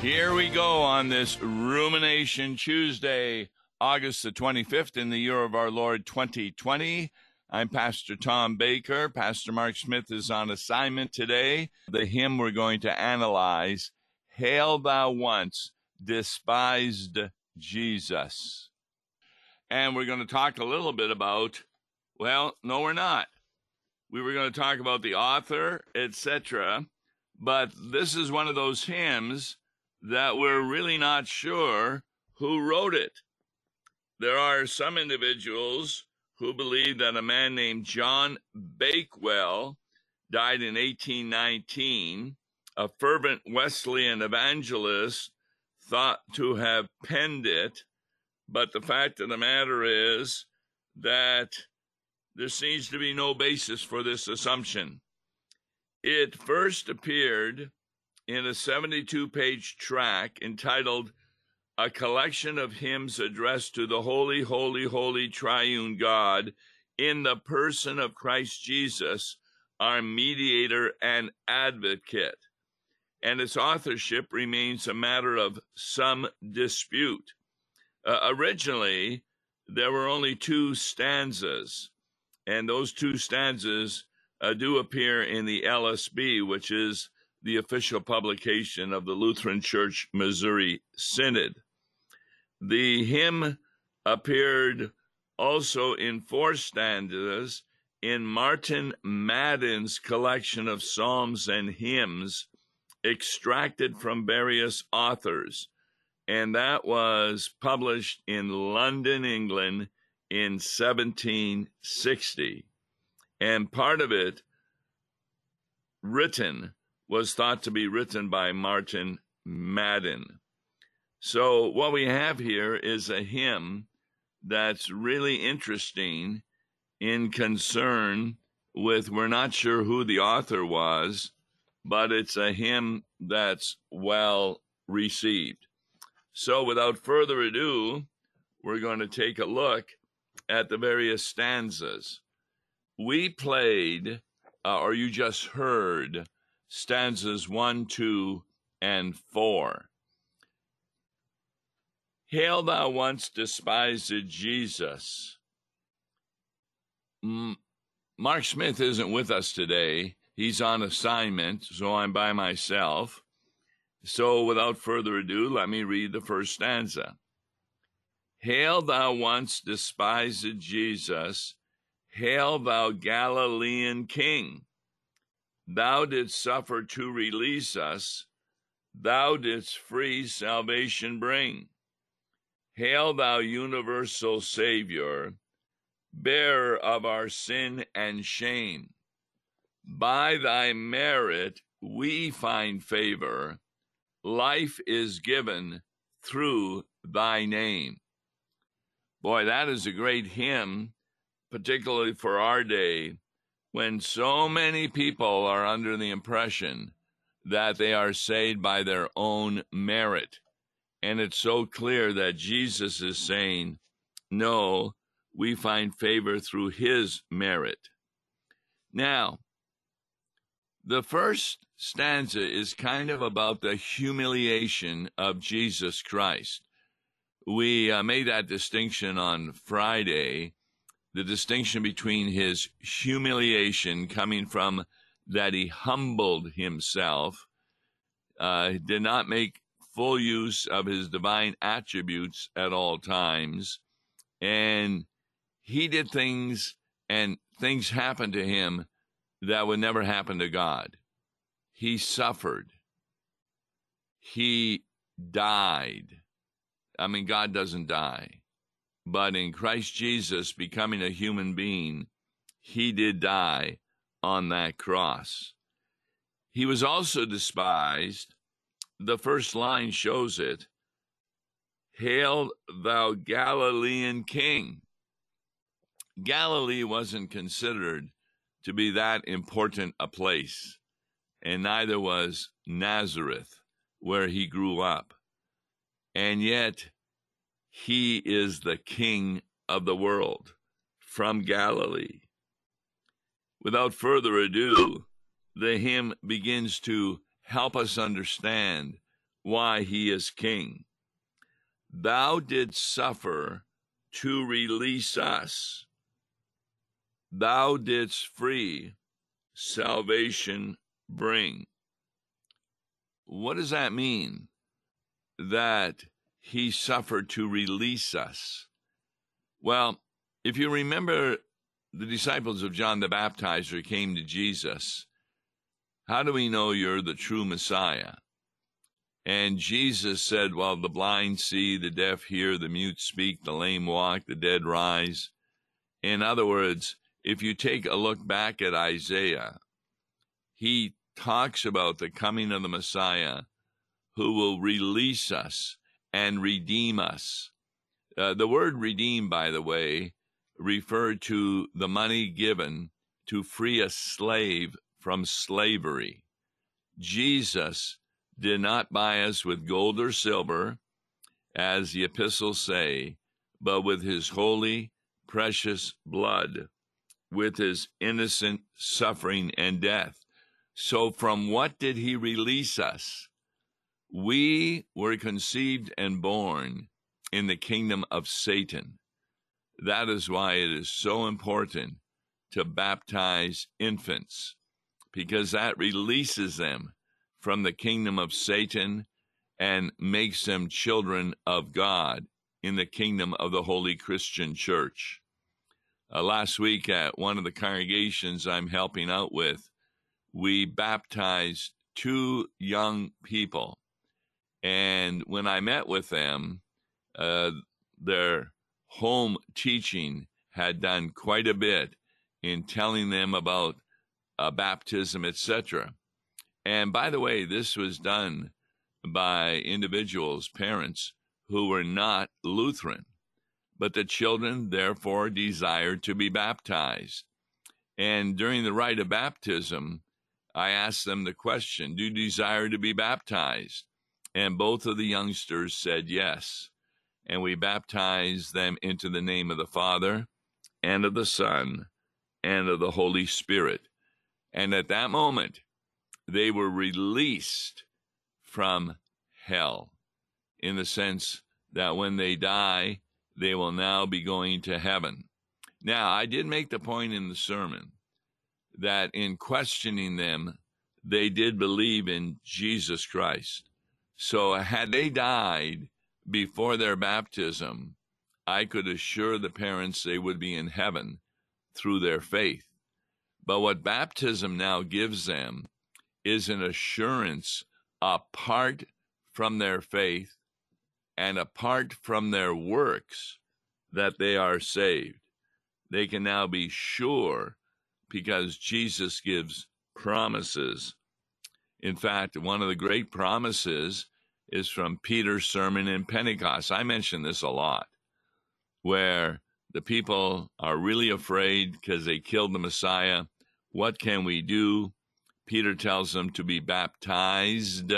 Here we go on this Rumination Tuesday, August the 25th in the year of our Lord 2020. I'm Pastor Tom Baker. Pastor Mark Smith is on assignment today. The hymn we're going to analyze, Hail Thou Once Despised Jesus. And we're going to talk a little bit about, well, no, we're not. We were going to talk about the author, etc but this is one of those hymns that we're really not sure who wrote it. There are some individuals who believe that a man named John Bakewell died in 1819, a fervent Wesleyan evangelist thought to have penned it, but the fact of the matter is that there seems to be no basis for this assumption. It first appeared in a 72 page tract entitled A Collection of Hymns Addressed to the Holy, Holy, Holy Triune God in the person of Christ Jesus, our mediator and advocate. And its authorship remains a matter of some dispute. Uh, originally, there were only two stanzas, and those two stanzas uh, do appear in the LSB, which is the official publication of the Lutheran Church Missouri Synod. The hymn appeared also in four stanzas in Martin Madan's collection of psalms and hymns extracted from various authors. And that was published in London, England in 1760 and part of it written was thought to be written by Martin Madan. So, what we have here is a hymn that's really interesting in concern with we're not sure who the author was, but it's a hymn that's well received. So, without further ado, we're going to take a look at the various stanzas we played, uh, or you just heard, stanzas one, two, and four. Hail thou once despised Jesus. Mark Smith isn't with us today. He's on assignment, so I'm by myself. So without further ado, let me read the first stanza. Hail thou once despised Jesus, Hail, thou Galilean King! Thou didst suffer to release us, thou didst free salvation bring. Hail, thou universal Savior, bearer of our sin and shame. By thy merit we find favor, life is given through thy name. Boy, that is a great hymn particularly for our day, when so many people are under the impression that they are saved by their own merit. And it's so clear that Jesus is saying, no, we find favor through his merit. Now, the first stanza is kind of about the humiliation of Jesus Christ. We uh, made that distinction on Friday the distinction between his humiliation coming from that he humbled himself, uh, did not make full use of his divine attributes at all times, and he did things and things happened to him that would never happen to God. He suffered. He died. I mean, God doesn't die but in Christ Jesus becoming a human being, he did die on that cross. He was also despised. The first line shows it Hail, thou Galilean King. Galilee wasn't considered to be that important a place, and neither was Nazareth, where he grew up. And yet, he is the King of the world from Galilee. Without further ado, the hymn begins to help us understand why he is king. Thou didst suffer to release us. Thou didst free, salvation bring. What does that mean? That he suffered to release us. Well, if you remember, the disciples of John the Baptizer came to Jesus. How do we know you're the true Messiah? And Jesus said, Well, the blind see, the deaf hear, the mute speak, the lame walk, the dead rise. In other words, if you take a look back at Isaiah, he talks about the coming of the Messiah who will release us and redeem us. Uh, the word redeem, by the way, referred to the money given to free a slave from slavery. Jesus did not buy us with gold or silver, as the epistles say, but with his holy, precious blood, with his innocent suffering and death. So, from what did he release us? We were conceived and born in the kingdom of Satan. That is why it is so important to baptize infants, because that releases them from the kingdom of Satan and makes them children of God in the kingdom of the Holy Christian Church. Uh, last week at one of the congregations I'm helping out with, we baptized two young people. And when I met with them, uh, their home teaching had done quite a bit in telling them about uh, baptism, etc. And by the way, this was done by individuals, parents who were not Lutheran, but the children therefore desired to be baptized. And during the rite of baptism, I asked them the question, Do you desire to be baptized? And both of the youngsters said yes and we baptized them into the name of the Father and of the Son and of the Holy Spirit. And at that moment, they were released from hell in the sense that when they die, they will now be going to heaven. Now, I did make the point in the sermon that in questioning them, they did believe in Jesus Christ. So, had they died before their baptism, I could assure the parents they would be in heaven through their faith. But what baptism now gives them is an assurance apart from their faith and apart from their works that they are saved. They can now be sure because Jesus gives promises. In fact, one of the great promises is from Peter's sermon in Pentecost. I mention this a lot, where the people are really afraid because they killed the Messiah. What can we do? Peter tells them to be baptized.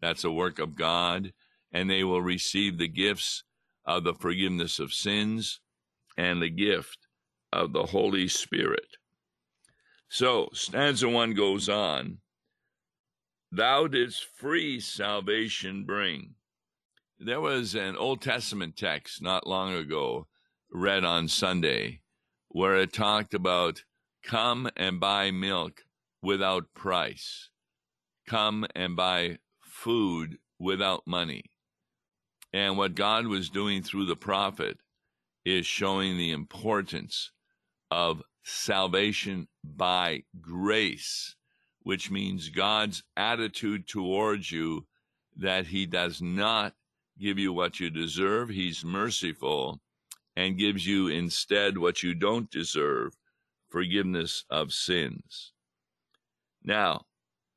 That's a work of God. And they will receive the gifts of the forgiveness of sins and the gift of the Holy Spirit. So, stanza one goes on Thou didst free salvation bring. There was an Old Testament text not long ago read on Sunday where it talked about come and buy milk without price, come and buy food without money. And what God was doing through the prophet is showing the importance of salvation by grace which means God's attitude towards you that He does not give you what you deserve. He's merciful and gives you instead what you don't deserve forgiveness of sins. Now,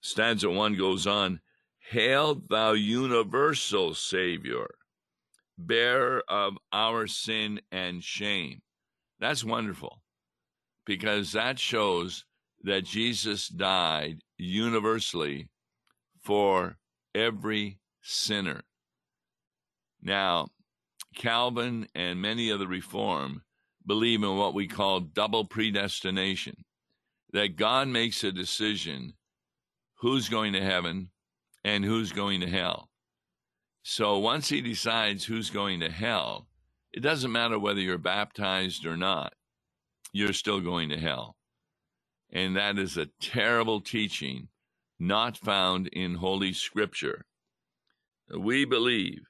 stanza one goes on Hail, thou universal Savior, bearer of our sin and shame. That's wonderful because that shows that Jesus died universally for every sinner. Now, Calvin and many of the Reform believe in what we call double predestination that God makes a decision who's going to heaven and who's going to hell. So once he decides who's going to hell, it doesn't matter whether you're baptized or not, you're still going to hell. And that is a terrible teaching not found in Holy Scripture. We believe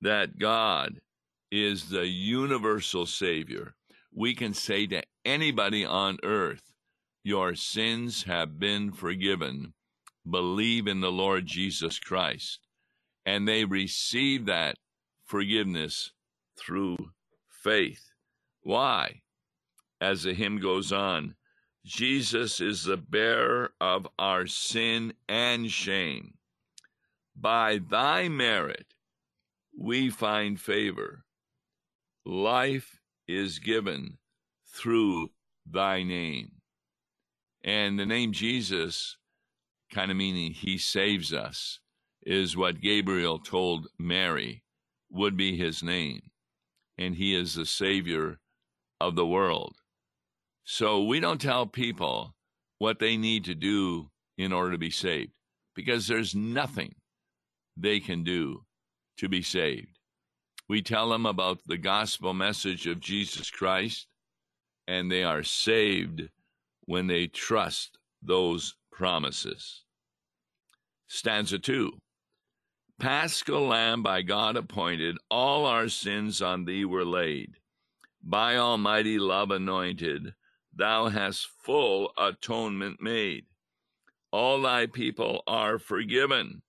that God is the universal Savior. We can say to anybody on earth, Your sins have been forgiven. Believe in the Lord Jesus Christ and they receive that forgiveness through faith. Why? As the hymn goes on, Jesus is the bearer of our sin and shame. By thy merit, we find favor. Life is given through thy name. And the name Jesus, kind of meaning he saves us is what Gabriel told Mary would be his name, and he is the Savior of the world. So we don't tell people what they need to do in order to be saved because there's nothing they can do to be saved. We tell them about the gospel message of Jesus Christ, and they are saved when they trust those promises. Stanza 2 Paschal Lamb by God appointed, all our sins on thee were laid. By Almighty love anointed, thou hast full atonement made. All thy people are forgiven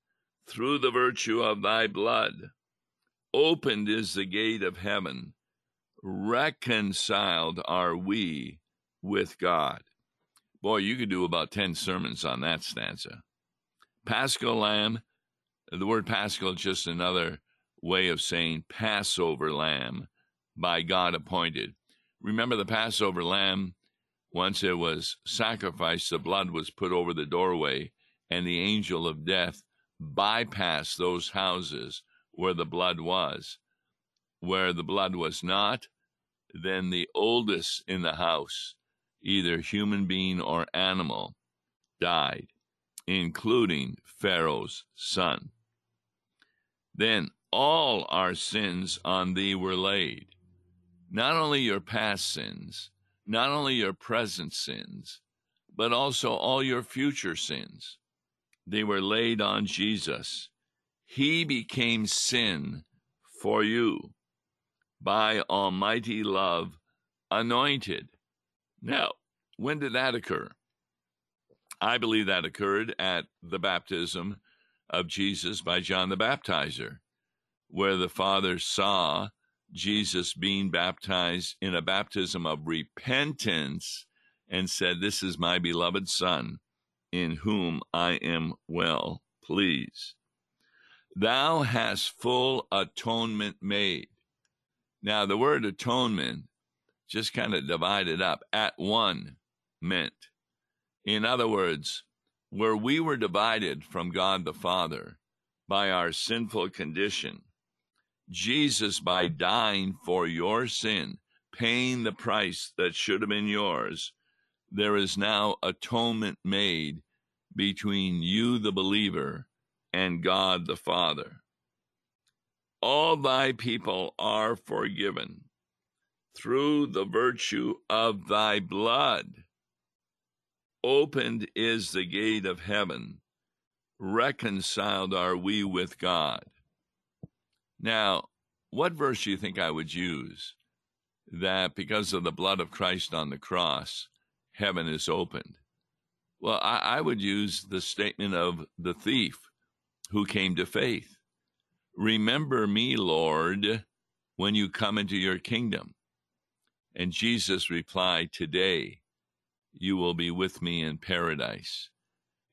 through the virtue of thy blood. Opened is the gate of heaven. Reconciled are we with God. Boy, you could do about 10 sermons on that stanza. Paschal Lamb the word Paschal is just another way of saying Passover lamb by God appointed. Remember the Passover lamb, once it was sacrificed, the blood was put over the doorway, and the angel of death bypassed those houses where the blood was. Where the blood was not, then the oldest in the house, either human being or animal, died, including Pharaoh's son. Then all our sins on thee were laid. Not only your past sins, not only your present sins, but also all your future sins. They were laid on Jesus. He became sin for you by almighty love anointed. Now, when did that occur? I believe that occurred at the baptism of Jesus by John the Baptizer, where the Father saw Jesus being baptized in a baptism of repentance and said, This is my beloved Son, in whom I am well pleased. Thou hast full atonement made. Now, the word atonement just kind of divided up at one meant. In other words, where we were divided from God the Father by our sinful condition, Jesus, by dying for your sin, paying the price that should have been yours, there is now atonement made between you, the believer, and God the Father. All thy people are forgiven through the virtue of thy blood Opened is the gate of heaven. Reconciled are we with God. Now, what verse do you think I would use that because of the blood of Christ on the cross, heaven is opened? Well, I, I would use the statement of the thief who came to faith. Remember me, Lord, when you come into your kingdom. And Jesus replied, Today you will be with me in paradise.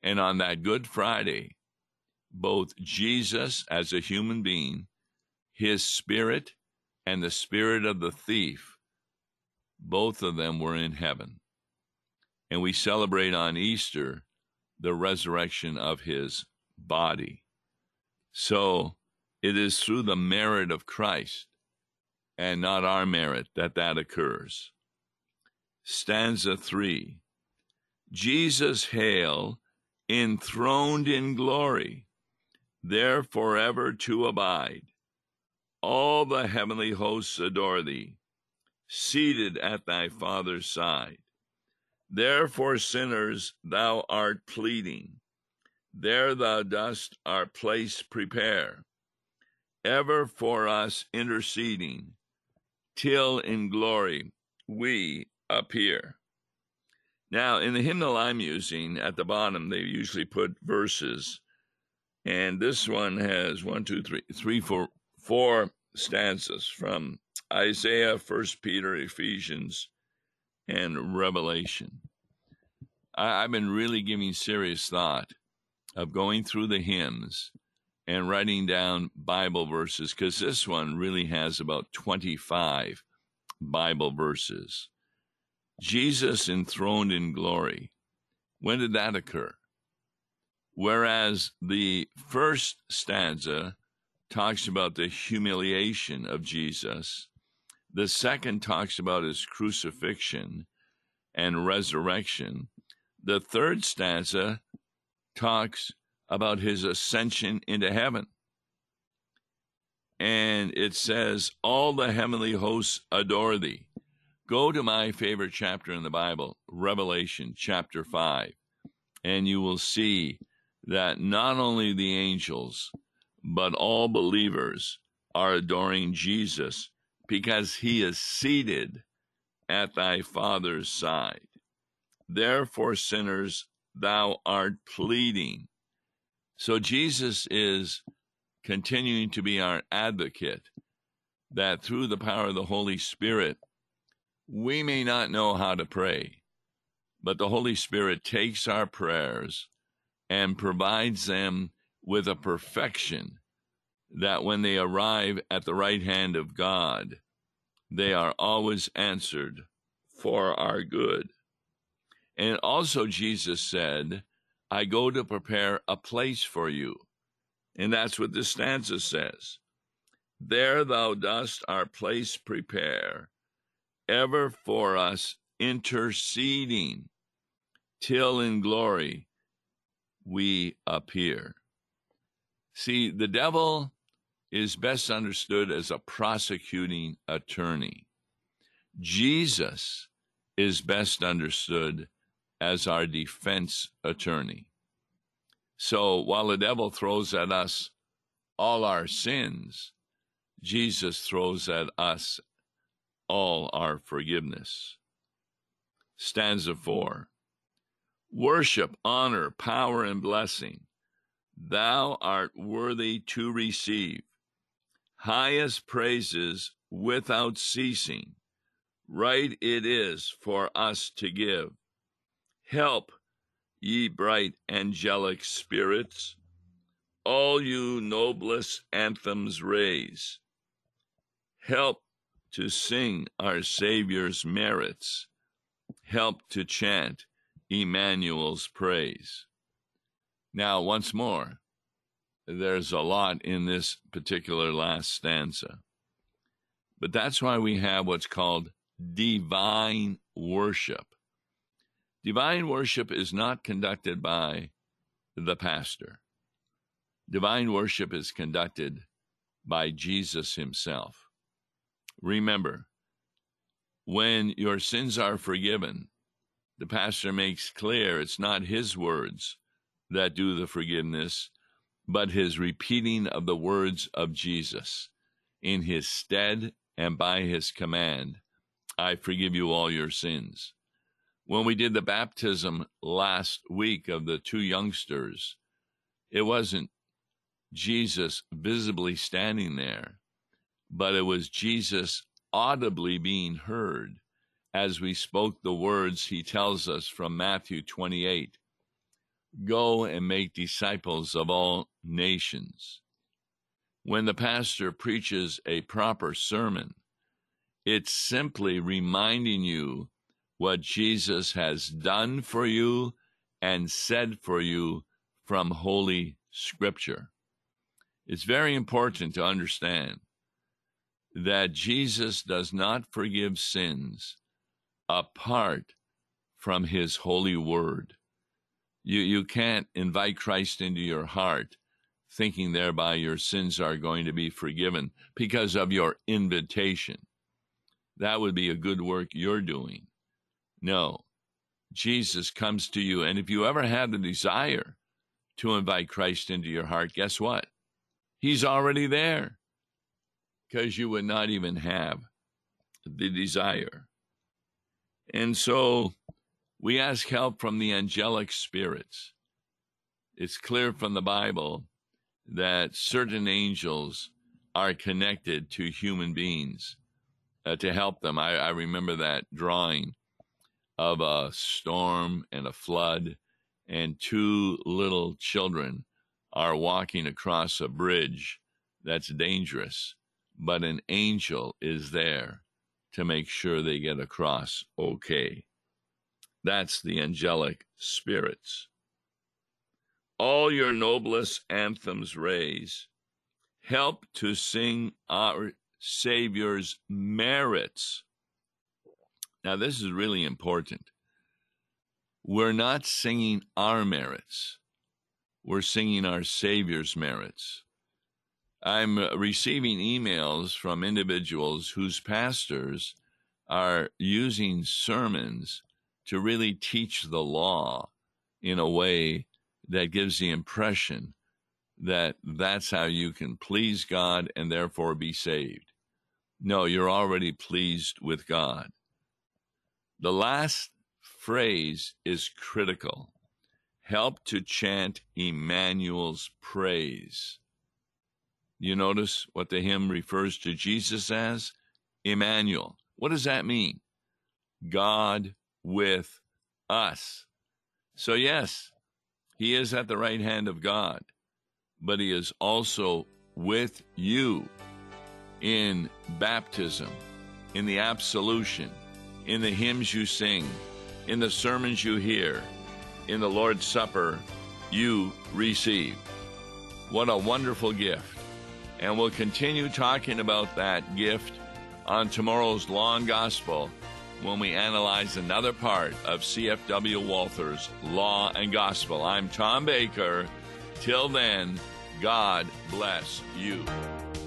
And on that Good Friday, both Jesus as a human being, his spirit, and the spirit of the thief, both of them were in heaven. And we celebrate on Easter the resurrection of his body. So it is through the merit of Christ and not our merit that that occurs stanza 3. Jesus hail, enthroned in glory, there forever to abide. All the heavenly hosts adore thee, seated at thy Father's side. Therefore, sinners, thou art pleading. There thou dost our place prepare, ever for us interceding, till in glory we appear. Now, in the hymnal I'm using, at the bottom, they usually put verses. And this one has one, two, three, three, four, four stanzas from Isaiah, First Peter, Ephesians, and Revelation. I, have been really giving serious thought of going through the hymns and writing down Bible verses because this one really has about 25 Bible verses. Jesus enthroned in glory. When did that occur? Whereas the first stanza talks about the humiliation of Jesus, the second talks about his crucifixion and resurrection, the third stanza talks about his ascension into heaven. And it says, All the heavenly hosts adore thee. Go to my favorite chapter in the Bible, Revelation chapter 5, and you will see that not only the angels, but all believers are adoring Jesus because he is seated at thy Father's side. Therefore, sinners, thou art pleading. So Jesus is continuing to be our advocate, that through the power of the Holy Spirit, we may not know how to pray, but the Holy Spirit takes our prayers and provides them with a perfection that when they arrive at the right hand of God, they are always answered for our good. And also, Jesus said, I go to prepare a place for you. And that's what this stanza says. There thou dost our place prepare ever for us, interceding till in glory we appear. See, the devil is best understood as a prosecuting attorney. Jesus is best understood as our defense attorney. So while the devil throws at us all our sins, Jesus throws at us all our forgiveness. Stanza 4 Worship, honor, power, and blessing, thou art worthy to receive. Highest praises without ceasing, right it is for us to give. Help, ye bright angelic spirits, all you noblest anthems raise. Help to sing our Savior's merits, help to chant Emmanuel's praise. Now, once more, there's a lot in this particular last stanza. But that's why we have what's called divine worship. Divine worship is not conducted by the pastor. Divine worship is conducted by Jesus himself. Remember, when your sins are forgiven, the pastor makes clear it's not his words that do the forgiveness, but his repeating of the words of Jesus in his stead and by his command I forgive you all your sins. When we did the baptism last week of the two youngsters, it wasn't Jesus visibly standing there, but it was Jesus audibly being heard as we spoke the words he tells us from Matthew 28 Go and make disciples of all nations. When the pastor preaches a proper sermon, it's simply reminding you what Jesus has done for you and said for you from Holy Scripture. It's very important to understand that Jesus does not forgive sins apart from his holy word. You, you can't invite Christ into your heart thinking thereby your sins are going to be forgiven because of your invitation. That would be a good work you're doing. No, Jesus comes to you, and if you ever had the desire to invite Christ into your heart, guess what? He's already there because you would not even have the desire. And so we ask help from the angelic spirits. It's clear from the Bible that certain angels are connected to human beings uh, to help them. I, I remember that drawing of a storm and a flood, and two little children are walking across a bridge that's dangerous, but an angel is there to make sure they get across okay. That's the angelic spirits. All your noblest anthems raise. Help to sing our Savior's merits. Now, this is really important. We're not singing our merits, we're singing our Savior's merits. I'm uh, receiving emails from individuals whose pastors are using sermons to really teach the law in a way that gives the impression that that's how you can please God and therefore be saved. No, you're already pleased with God. The last phrase is critical. Help to chant Emmanuel's praise. You notice what the hymn refers to Jesus as? Emmanuel. What does that mean? God with us. So, yes, he is at the right hand of God, but he is also with you in baptism, in the absolution, in the hymns you sing, in the sermons you hear, in the Lord's Supper you receive. What a wonderful gift. And we'll continue talking about that gift on tomorrow's Law and Gospel when we analyze another part of CFW Walther's Law and Gospel. I'm Tom Baker. Till then, God bless you.